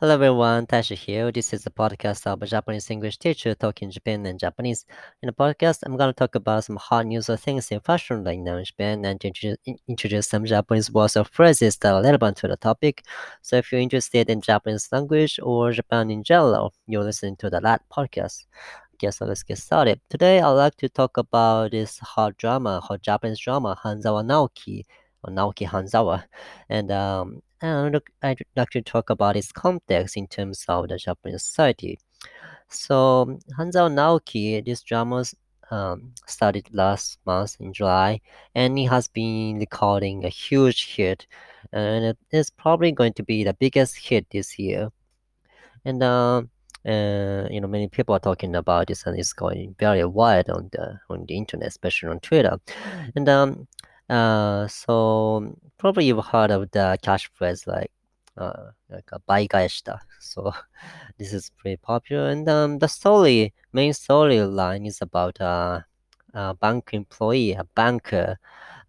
Hello everyone, Tashi here. This is a podcast of a Japanese English teacher talking Japan and Japanese. In the podcast, I'm going to talk about some hot news or things in fashion right now in Japan and introduce, introduce some Japanese words or phrases that are relevant to the topic. So if you're interested in Japanese language or Japan in general, you're listening to the LAT podcast. Okay, so let's get started. Today, I'd like to talk about this hot drama, hot Japanese drama, Hanzawa Naoki, or Naoki Hanzawa. And um, and I'd like to talk about its context in terms of the Japanese society. So Hanzawa Naoki, this drama um, started last month in July, and it has been recording a huge hit, and it is probably going to be the biggest hit this year. And uh, uh, you know, many people are talking about this, and it's going very wide on the on the internet, especially on Twitter. And um, uh, so probably you've heard of the catchphrase like uh, like a baigaeshita. So this is pretty popular. And um, the story, main storyline is about a, a bank employee, a banker,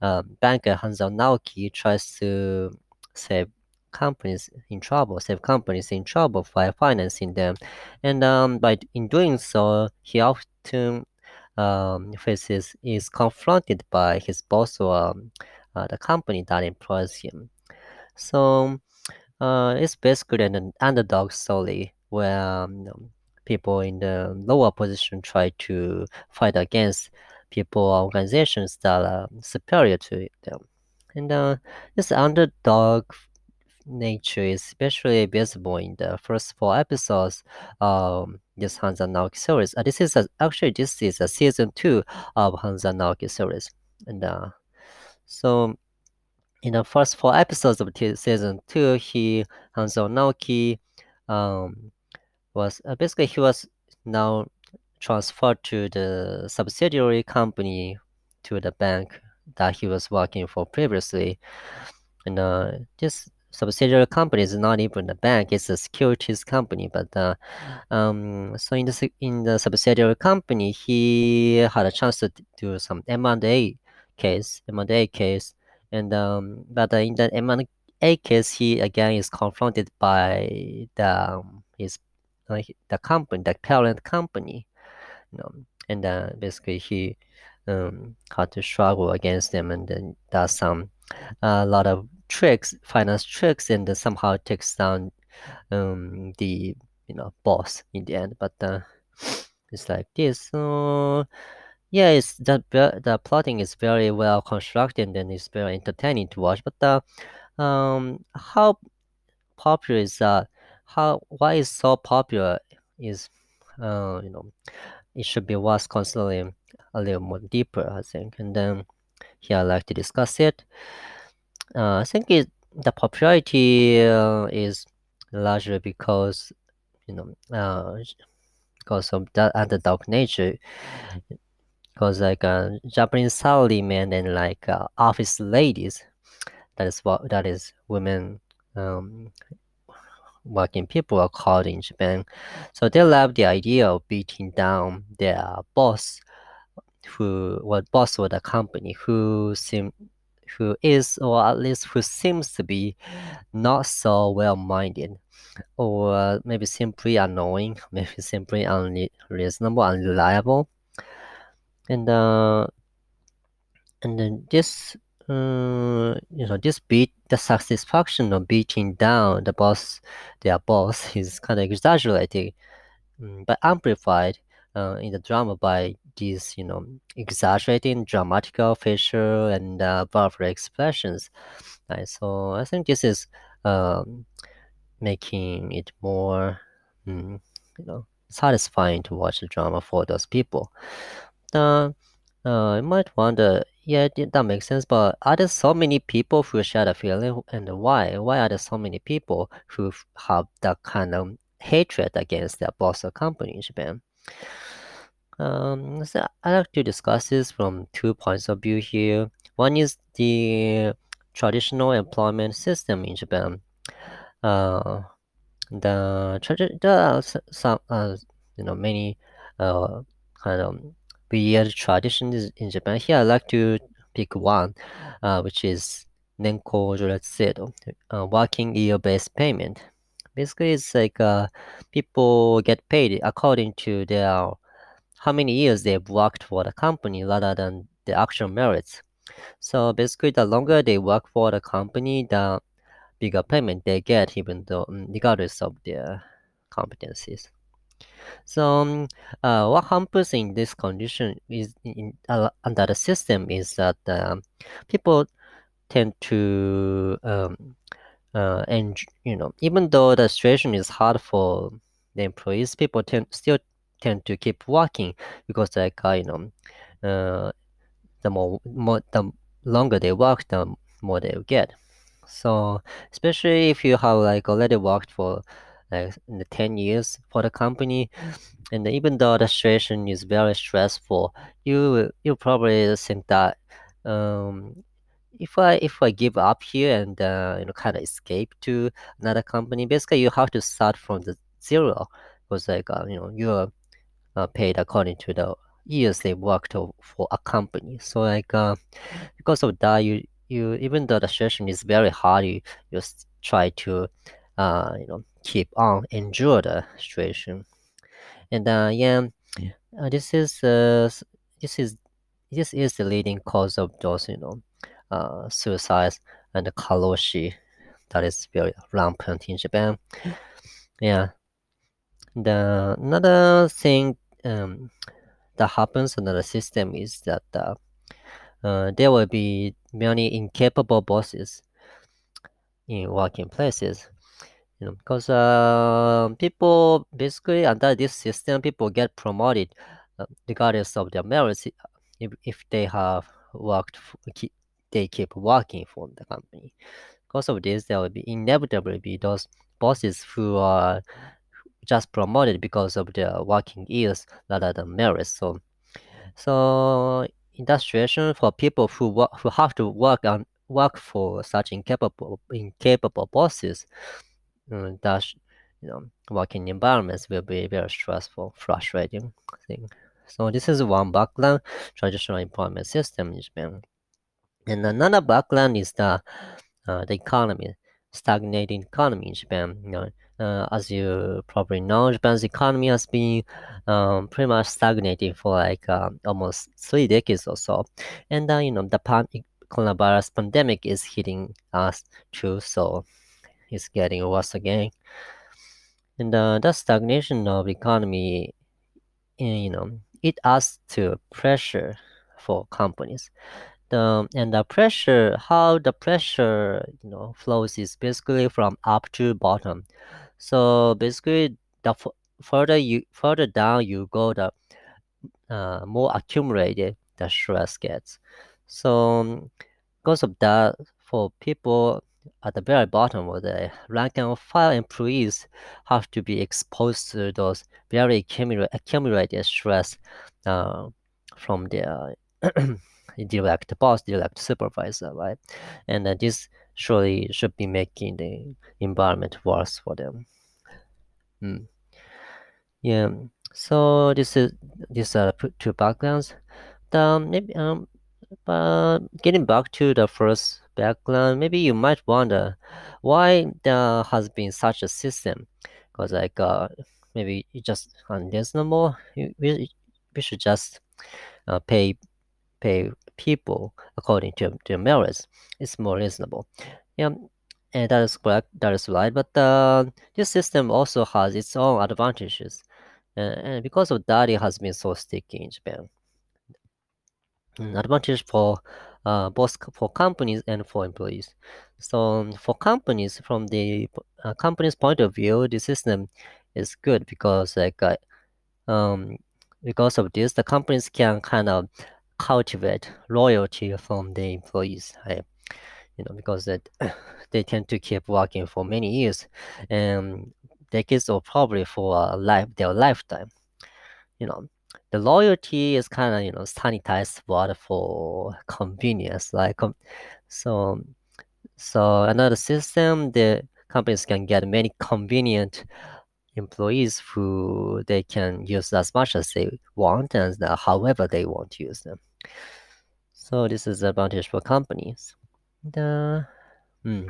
um, banker Hanzawa Naoki tries to save companies in trouble, save companies in trouble by financing them, and um, by in doing so, he often um, faces is confronted by his boss or um, uh, the company that employs him. So uh, it's basically an underdog story where um, people in the lower position try to fight against people or organizations that are superior to them. And uh, this underdog nature is especially visible in the first four episodes of this Hanzawa Naoki series. Uh, this is a, actually this is a season two of Hanzawa Naoki series, and uh, so in the first four episodes of season two, he Hanzawa Naoki um, was uh, basically he was now transferred to the subsidiary company to the bank that he was working for previously, and uh, this subsidiary company is not even a bank; it's a securities company. But uh, um, so in the in the subsidiary company, he had a chance to do some M and A case, M and A case, and um, but in the M and A case, he again is confronted by the um, his uh, the company, the parent company, you know, and uh, basically he um, had to struggle against them, and then does some a lot of tricks, finance tricks, and somehow takes down um, the you know boss in the end. But uh, it's like this. So yeah, it's the the plotting is very well constructed and it's very entertaining to watch. But uh, um, how popular is that? How why is so popular is uh, you know it should be watched constantly a little more deeper, I think. And then here I like to discuss it. Uh, I think it, the popularity uh, is largely because you know uh, because of that underdog nature. Because like uh, Japanese salarymen and like uh, office ladies, that is what that is women um, working people are called in Japan. So they love the idea of beating down their boss, who was boss of the company, who seem who is, or at least who seems to be, not so well minded, or maybe simply annoying, maybe simply unreasonable, unreliable. And uh, and then this uh, you know, this beat the satisfaction of beating down the boss, their boss, is kind of exaggerated, um, but amplified uh, in the drama by these, you know, exaggerating dramatical facial and uh, expressions. Right? So I think this is um, making it more, mm, you know, satisfying to watch the drama for those people. Uh, uh, you might wonder, yeah, that makes sense, but are there so many people who share the feeling, and why? Why are there so many people who have that kind of hatred against their boss or company in Japan? Um, so I like to discuss this from two points of view here. One is the traditional employment system in Japan. Uh, the there are some uh, you know many uh, kind of weird traditions in Japan. Here I like to pick one, uh, which is Nenko Joretsu uh, working year-based payment. basically it's like uh, people get paid according to their how many years they've worked for the company rather than the actual merits. So basically, the longer they work for the company, the bigger payment they get, even though mm, regardless of their competencies. So um, uh, what happens in this condition is in, uh, under the system is that um, people tend to um, uh, and you know even though the situation is hard for the employees, people tend still tend to keep working because like uh, you know uh, the more, more the longer they work, the more they get. So especially if you have like already worked for like 10 years for the company and even though the situation is very stressful you you probably think that um, if I if I give up here and uh, you know kind of escape to another company, basically you have to start from the zero because like uh, you know you're uh, paid according to the years they worked for a company. So like uh, because of that, you you even though the situation is very hard, you just try to uh, you know keep on endure the situation. And uh, yeah, uh, this is uh, this is this is the leading cause of those you know uh, suicides and the karoshi that is very rampant in Japan. Yeah. The another thing um, that happens in the system is that uh, uh, there will be many incapable bosses in working places. You know, because uh, people basically under this system, people get promoted uh, regardless of their merits if, if they have worked, keep, they keep working for the company. Because of this, there will be inevitably be those bosses who are just promoted because of their working years rather than merits. So, so in that situation, for people who work, who have to work on work for such incapable incapable bosses, um, that you know working environments will be very stressful, frustrating thing. So this is one background traditional employment system in Japan. And another background is the uh, the economy, stagnating economy in Japan. You know, uh, as you probably know, Japan's economy has been um, pretty much stagnating for like uh, almost three decades or so. And uh, you know, the pan- coronavirus pandemic is hitting us too, so it's getting worse again. And uh, the stagnation of economy, eh, you know, it adds to pressure for companies. The, and the pressure, how the pressure, you know, flows is basically from up to bottom. So basically, the f- further you further down you go, the uh, more accumulated the stress gets. So because of that, for people at the very bottom of the rank and file employees have to be exposed to those very accumulated stress uh, from their direct boss, direct supervisor, right? And uh, this surely should be making the environment worse for them. Mm. Yeah. So this is these are two backgrounds. The maybe um, but getting back to the first background, maybe you might wonder why there has been such a system. Because like uh, maybe you just unreasonable. We, we should just uh, pay pay people according to their merits. is more reasonable. Yeah, and that is correct. That is right. But uh, this system also has its own advantages, and, and because of that, it has been so sticky in Japan. An advantage for uh, both for companies and for employees. So for companies, from the uh, company's point of view, the system is good because like uh, um, because of this, the companies can kind of cultivate loyalty from the employees. You know, because that they tend to keep working for many years, and decades or probably for a life their lifetime. You know, the loyalty is kind of you know sanitized word for convenience. Like um, so, so another system the companies can get many convenient employees who they can use as much as they want and uh, however they want to use them. So this is advantage for companies. The, hmm.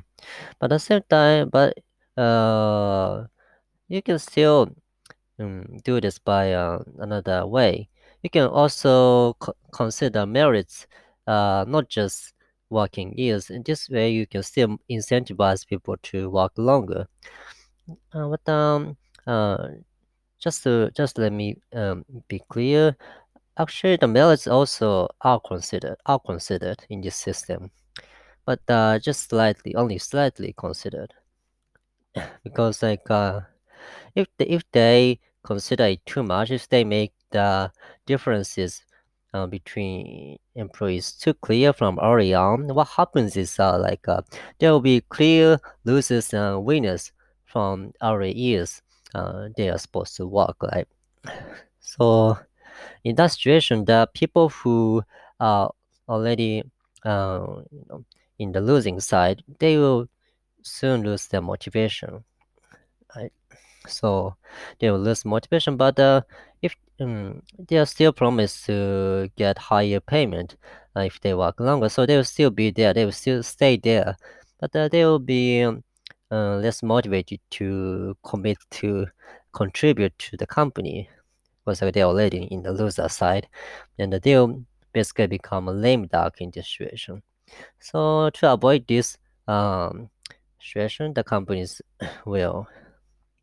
But at the same time, but uh, you can still um, do this by uh, another way. You can also co consider merits, uh, not just working years. In this way, you can still incentivize people to work longer. Uh, but um, uh, just to just let me um, be clear. Actually, the merits also are considered are considered in this system, but uh, just slightly, only slightly considered, because like uh, if they, if they consider it too much, if they make the differences uh, between employees too clear from early on, what happens is uh, like uh, there will be clear losers and winners from early years. Uh, they are supposed to work right. So in that situation, the people who are already uh, in the losing side, they will soon lose their motivation. Right? So they will lose motivation, but uh, if um, they are still promised to get higher payment uh, if they work longer, so they will still be there. They will still stay there, but uh, they will be um, uh, less motivated to commit to contribute to the company because they're already in the loser side, and they will basically become a lame duck in this situation. So to avoid this um, situation, the companies will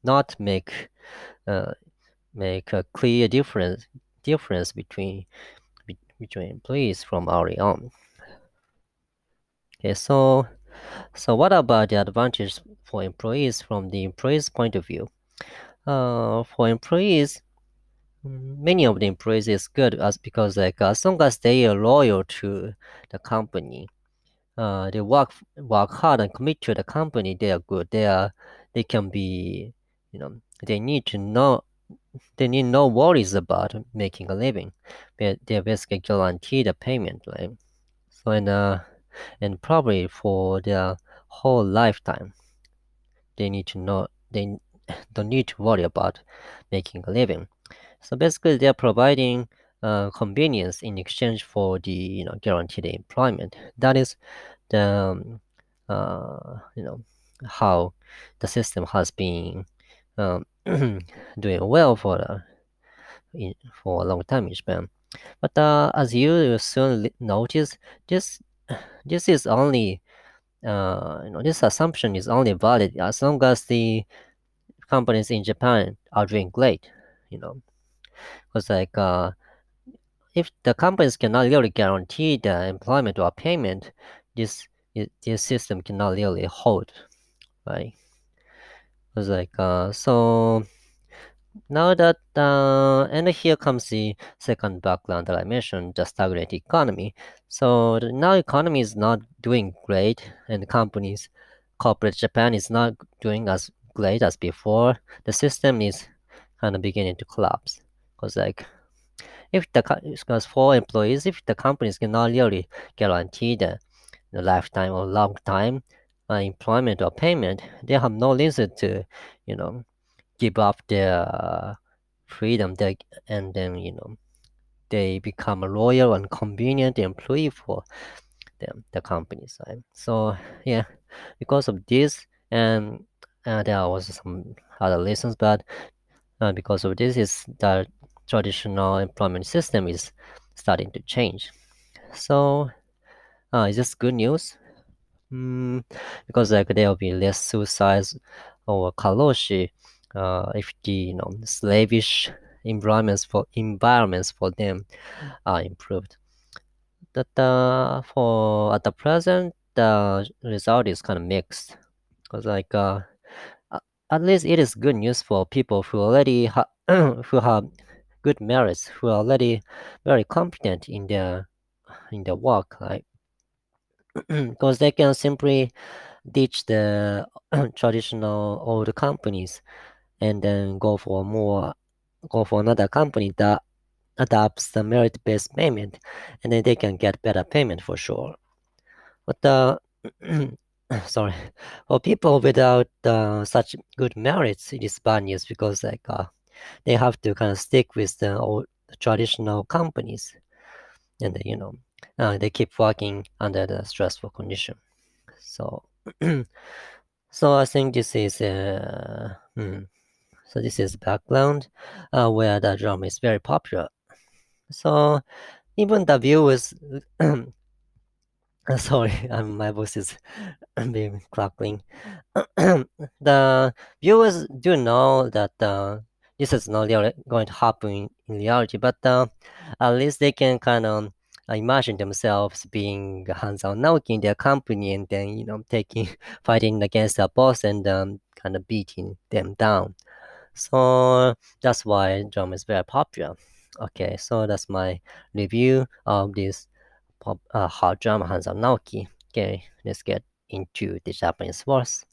not make uh, make a clear difference difference between between employees from early on. Okay, so so what about the advantage for employees from the employees' point of view? Uh, for employees, many of the employees is good as because like as long as they are loyal to the company, uh, they work work hard and commit to the company, they are good. They are they can be you know they need to know they need no worries about making a living. They they're basically guaranteed a payment, right? So and uh and probably for their whole lifetime, they need to know they don't need to worry about making a living. So basically, they're providing uh, convenience in exchange for the you know guaranteed employment. That is the um, uh, you know how the system has been um, doing well for in, for a long time in Japan. But uh, as you will soon notice, this this is only uh, you know this assumption is only valid as long as the companies in Japan are doing great. You know, because like uh, if the companies cannot really guarantee the employment or payment, this this system cannot really hold, right? It's like uh, so now that uh, and here comes the second background that I mentioned, the stagnant economy. So now economy is not doing great, and companies, corporate Japan is not doing as great as before. The system is kind of beginning to collapse because like if the because for employees, if the companies cannot really guarantee the, the lifetime or long time uh, employment or payment, they have no reason to, you know, give up their uh, freedom they, and then, you know, they become a loyal and convenient employee for them, the company side. So yeah, because of this, and uh, there was some other reasons, but uh, because of this is the traditional employment system is starting to change. So uh, is this good news? Mm, because like there will be less suicides or karoshi uh, if the you know slavish environments for environments for them are improved. That uh, for at the present the result is kind of mixed because like uh, at least it is good news for people who already ha- who have good merits, who are already very competent in their in their work, right? because they can simply ditch the traditional old companies and then go for more go for another company that adopts the merit-based payment and then they can get better payment for sure but uh, sorry for people without uh, such good merits it is bad news because like uh, they have to kind of stick with the old traditional companies and you know uh, they keep working under the stressful condition so So I think this is uh, hmm. so this is background uh, where the drum is very popular. So even the viewers, sorry, um, my voice is being crackling. the viewers do know that uh, this is not really going to happen in reality, but uh, at least they can kind of imagine themselves being Hanzawa Naoki in their company and then, you know, taking, fighting against their boss and um, kind of beating them down. So that's why drama is very popular. Okay, so that's my review of this pop, uh, hot drama Hanzawa Naoki. Okay, let's get into the Japanese words.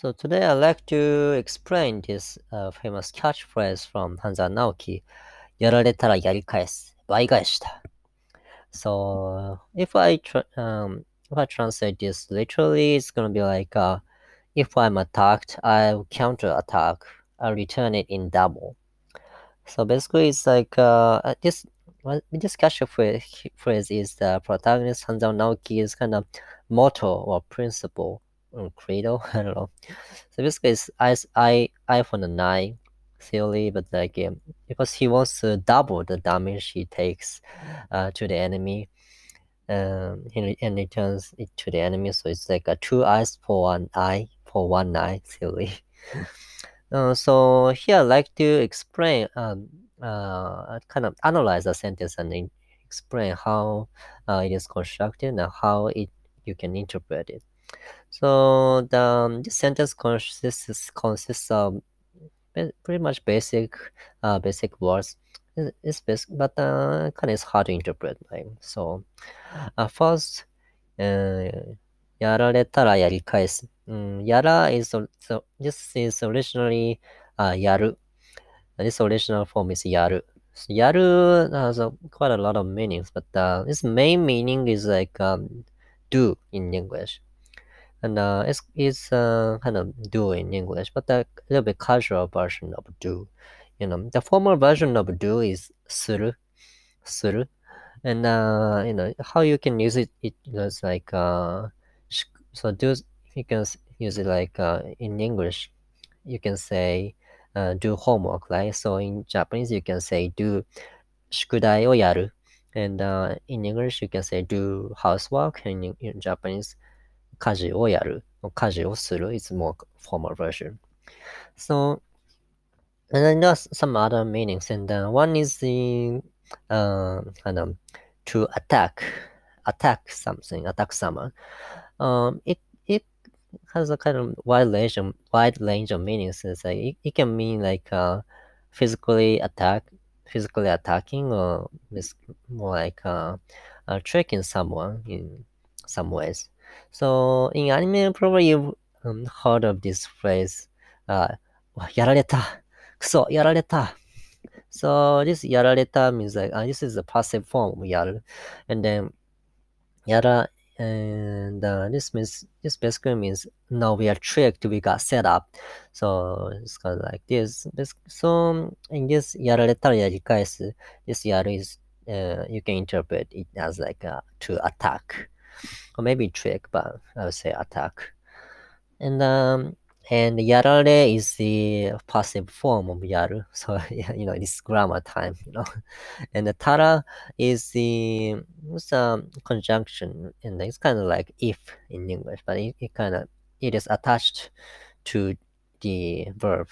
So today I'd like to explain this uh, famous catchphrase from Hanzawa Naoki, やられたらやり返す、倍返しだ. So uh, if I, um, if I translate this literally, it's gonna be like, uh, if I'm attacked, I'll counterattack. I'll return it in double. So basically, it's like uh, uh this. This catchphrase phrase is the protagonist Hanzawa Naoki's kind of motto or principle or credo. I don't know. So basically, it's I I I for the nine theory, but like um, because he wants to double the damage he takes uh, to the enemy. Um, he, and returns it to the enemy, so it's like a two eyes for one eye for one eye theory. uh, so here I'd like to explain, um, uh, kind of analyze the sentence and explain how uh, it is constructed and how it you can interpret it. So the um, this sentence consists consists of pretty much basic uh, basic words. It's basic, but uh, kind of is hard to interpret. Right? So uh, first, uh, やられたらやり返す。Mm, yara is so this is originally uh, yaru. This original form is yaru. So yaru has a, quite a lot of meanings, but uh, its main meaning is like um, do in English and uh, it's, it's uh, kind of do in English, but a little bit casual version of do. You know, the formal version of do is suru, suru, and uh, you know how you can use it. It is like uh, so do you can use it like uh, in English. You can say uh, do homework, right? So in Japanese you can say do 宿題をやる and uh, in English you can say do housework and in, in Japanese 家事をやる、家事をする is more formal version. So, and then there's some other meanings, and uh, one is the uh, kind of to attack, attack something, attack someone. Um, it it has a kind of wide range of wide range of meanings. It's like it, it can mean like uh, physically attack, physically attacking, or it's more like uh, uh, tricking someone in some ways. So in anime, probably you've um, heard of this phrase, uh, "yarareta," "kuso," "yarareta." So this "yarareta" means like uh, this is the passive form "yar," and then "yara," and uh, this means this basically means now we are tricked, we got set up. So it's kind of like this. So in this "yarareta" guys, this "yaru" is uh, you can interpret it as like uh, to attack or maybe trick, but I would say attack. And um, and yarare is the passive form of yaru, so you know it's grammar time, you know. And the tara is the it's a conjunction, and it's kind of like if in English, but it, it kind of it is attached to the verb.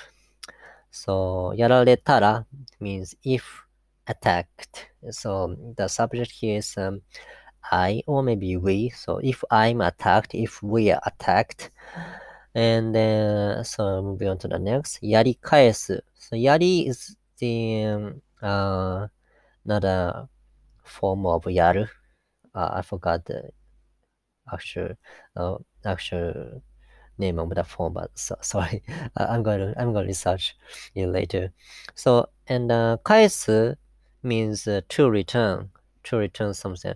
So yarare tara means if attacked. So the subject here is um, I or maybe we. So if I'm attacked, if we are attacked, and then so moving on to the next, yari kaesu. So yari is the um, uh, another form of yaru. Uh, I forgot the actual uh, actual name of the form, but so, sorry, I'm going to I'm going to research it later. So and uh, kaesu means uh, to return to return something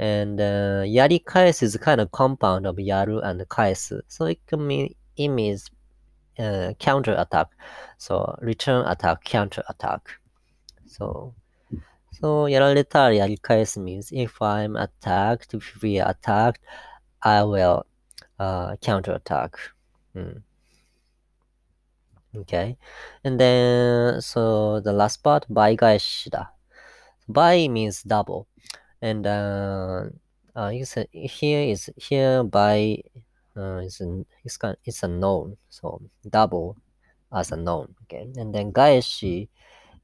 and uh, yari kaesu is kind of compound of yaru and kaesu. So it can mean it means uh, counter attack. So return attack, counter attack. So so yarareta yari kaesu means if I'm attacked, if we are attacked, I will uh, counter attack. Mm. Okay. And then so the last part, bai gaeshida. Bai means double and uh, uh, it's a, here is here by uh, is an, it's it's a so double as a noun. Okay, and then gaeshi,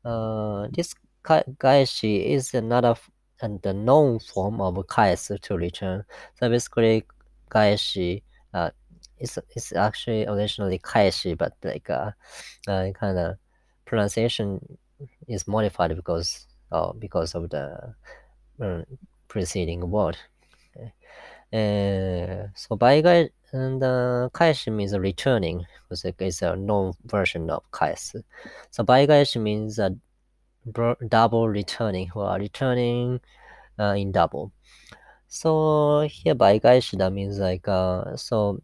uh, this gaeshi is another and the known form of kaes to return. So basically, gaeshi uh, it's it's actually originally kaeshi, but like uh, uh kind of pronunciation is modified because uh, because of the uh, preceding word. Okay. Uh, so baigai and uh, kaeshi means returning, because it's a known version of kaesu. So baigai means a double returning, or returning uh, in double. So here baigai that means like uh, so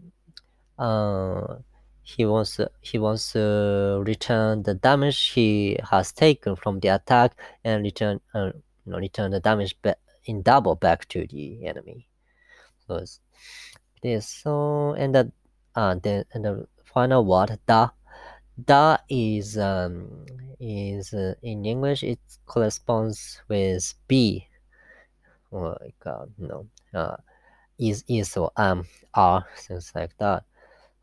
uh, he wants he wants to return the damage he has taken from the attack and return uh, you know return the damage back in double back to the enemy. So, this so and the uh, then and the final word da da is um, is uh, in English it corresponds with b oh my God no uh, is is or um, are things like that.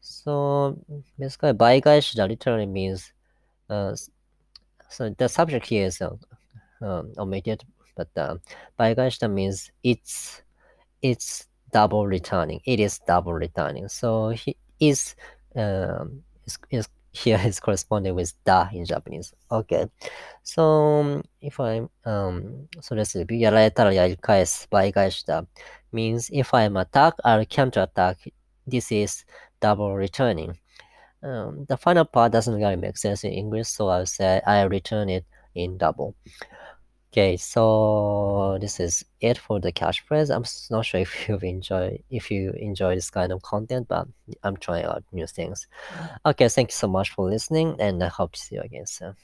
So basically, baigaishida literally means uh, so the subject here is uh, um, omitted, but um, Baigashita means it's it's double returning. It is double returning. So he is um, is, is here is corresponding with da in Japanese. Okay. So um, if I um so let's see. やられたらやり返す倍返しだ means if I'm attack, i counter attack. This is double returning. Um, the final part doesn't really make sense in English, so I'll say I return it in double. Okay, so this is it for the catchphrase. I'm not sure if you enjoy if you enjoy this kind of content, but I'm trying out new things. Okay, thank you so much for listening, and I hope to see you again soon.